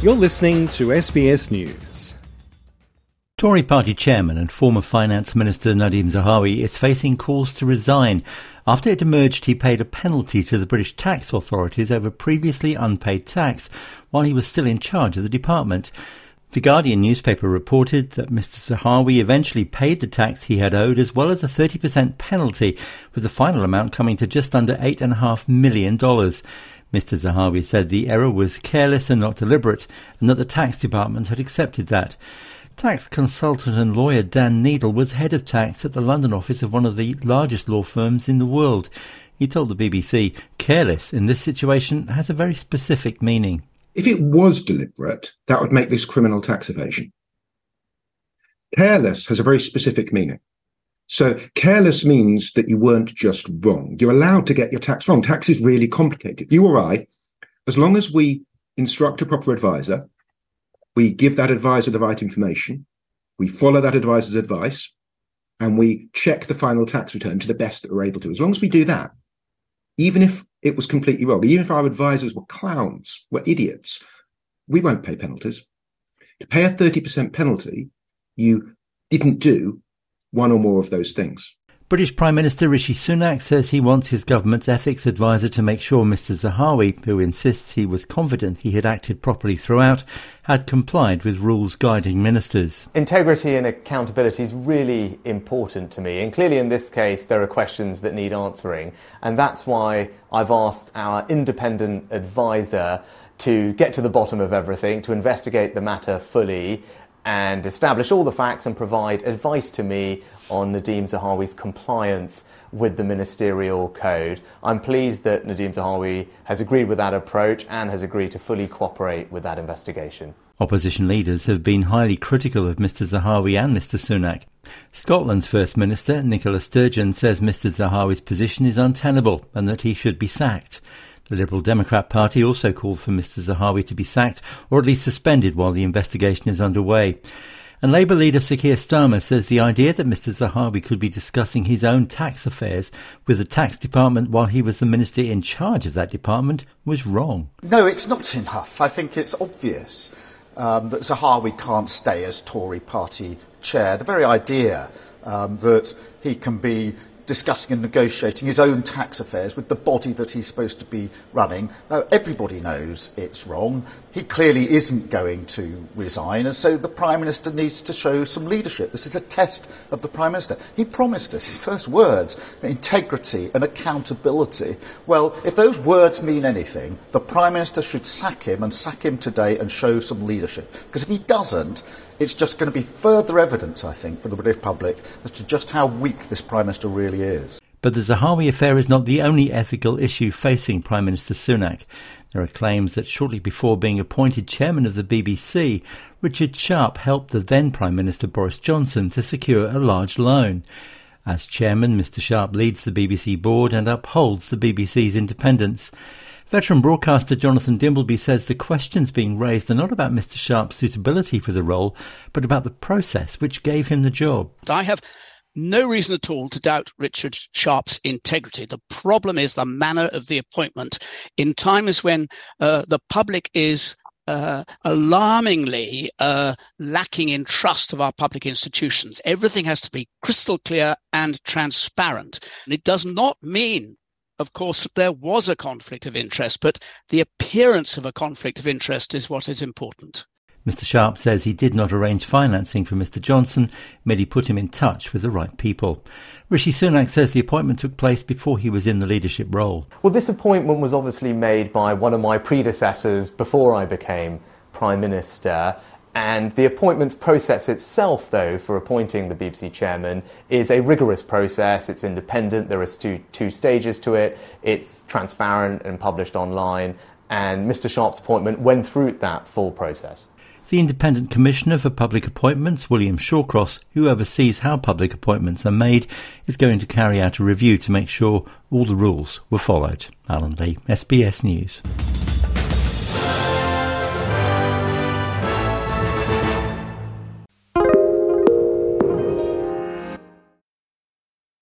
You're listening to SBS News. Tory party chairman and former finance minister Nadhim Zahawi is facing calls to resign after it emerged he paid a penalty to the British tax authorities over previously unpaid tax while he was still in charge of the department. The Guardian newspaper reported that Mr. Zahawi eventually paid the tax he had owed as well as a 30% penalty, with the final amount coming to just under $8.5 million. Mr. Zahawi said the error was careless and not deliberate, and that the tax department had accepted that. Tax consultant and lawyer Dan Neidle was head of tax at the London office of one of the largest law firms in the world. He told the BBC, careless in this situation has a very specific meaning. If it was deliberate, that would make this criminal tax evasion. Careless has a very specific meaning. So careless means that you weren't just wrong. You're allowed to get your tax wrong. Tax is really complicated. You or I, as long as we instruct a proper advisor, we give that advisor the right information, we follow that advisor's advice, and we check the final tax return to the best that we're able to. As long as we do that, even if it was completely wrong, even if our advisors were clowns, were idiots, we won't pay penalties. To pay a 30% penalty, you didn't do one or more of those things. British Prime Minister Rishi Sunak says he wants his government's ethics advisor to make sure Mr Zahawi, who insists he was confident he had acted properly throughout, had complied with rules guiding ministers. Integrity and accountability is really important to me, and clearly in this case there are questions that need answering, and that's why I've asked our independent advisor to get to the bottom of everything, to investigate the matter fully, and establish all the facts and provide advice to me on Nadhim Zahawi's compliance with the ministerial code. I'm pleased that Nadhim Zahawi has agreed with that approach and has agreed to fully cooperate with that investigation. Opposition leaders have been highly critical of Mr Zahawi and Mr Sunak. Scotland's First Minister, Nicola Sturgeon, says Mr Zahawi's position is untenable and that he should be sacked. The Liberal Democrat Party also called for Mr Zahawi to be sacked or at least suspended while the investigation is underway. And Labour leader Sir Keir Starmer says the idea that Mr Zahawi could be discussing his own tax affairs with the tax department while he was the minister in charge of that department was wrong. No, it's not enough. I think it's obvious um, that Zahawi can't stay as Tory party chair. The very idea um, that he can be discussing and negotiating his own tax affairs with the body that he's supposed to be running. Now, everybody knows it's wrong, He clearly isn't going to resign, and so the Prime Minister needs to show some leadership. This is a test of the Prime Minister. He promised us, his first words, integrity and accountability. Well, if those words mean anything, the Prime Minister should sack him and sack him today and show some leadership. Because if he doesn't, it's just going to be further evidence, I think, for the British public as to just how weak this Prime Minister really is. But the Zahawi affair is not the only ethical issue facing Prime Minister Sunak. There are claims that shortly before being appointed chairman of the BBC, Richard Sharp helped the then Prime Minister Boris Johnson to secure a large loan. As chairman, Mr Sharp leads the BBC board and upholds the BBC's independence. Veteran broadcaster Jonathan Dimbleby says the questions being raised are not about Mr. Sharp's suitability for the role, but about the process which gave him the job. I have no reason at all to doubt Richard Sharp's integrity. The problem is the manner of the appointment in times when uh, the public is uh, alarmingly uh, lacking in trust of our public institutions. Everything has to be crystal clear and transparent. And it does not mean of course, there was a conflict of interest, but the appearance of a conflict of interest is what is important. Mr. Sharp says he did not arrange financing for Mr. Johnson, merely put him in touch with the right people. Rishi Sunak says the appointment took place before he was in the leadership role. Well, this appointment was obviously made by one of my predecessors before I became Prime Minister, and the appointments process itself, though, for appointing the BBC chairman is a rigorous process. It's independent. There are two, two stages to it. It's transparent and published online. And Mr. Sharp's appointment went through that full process. The Independent Commissioner for Public Appointments, William Shawcross, who oversees how public appointments are made, is going to carry out a review to make sure all the rules were followed. Alan Lee, SBS News.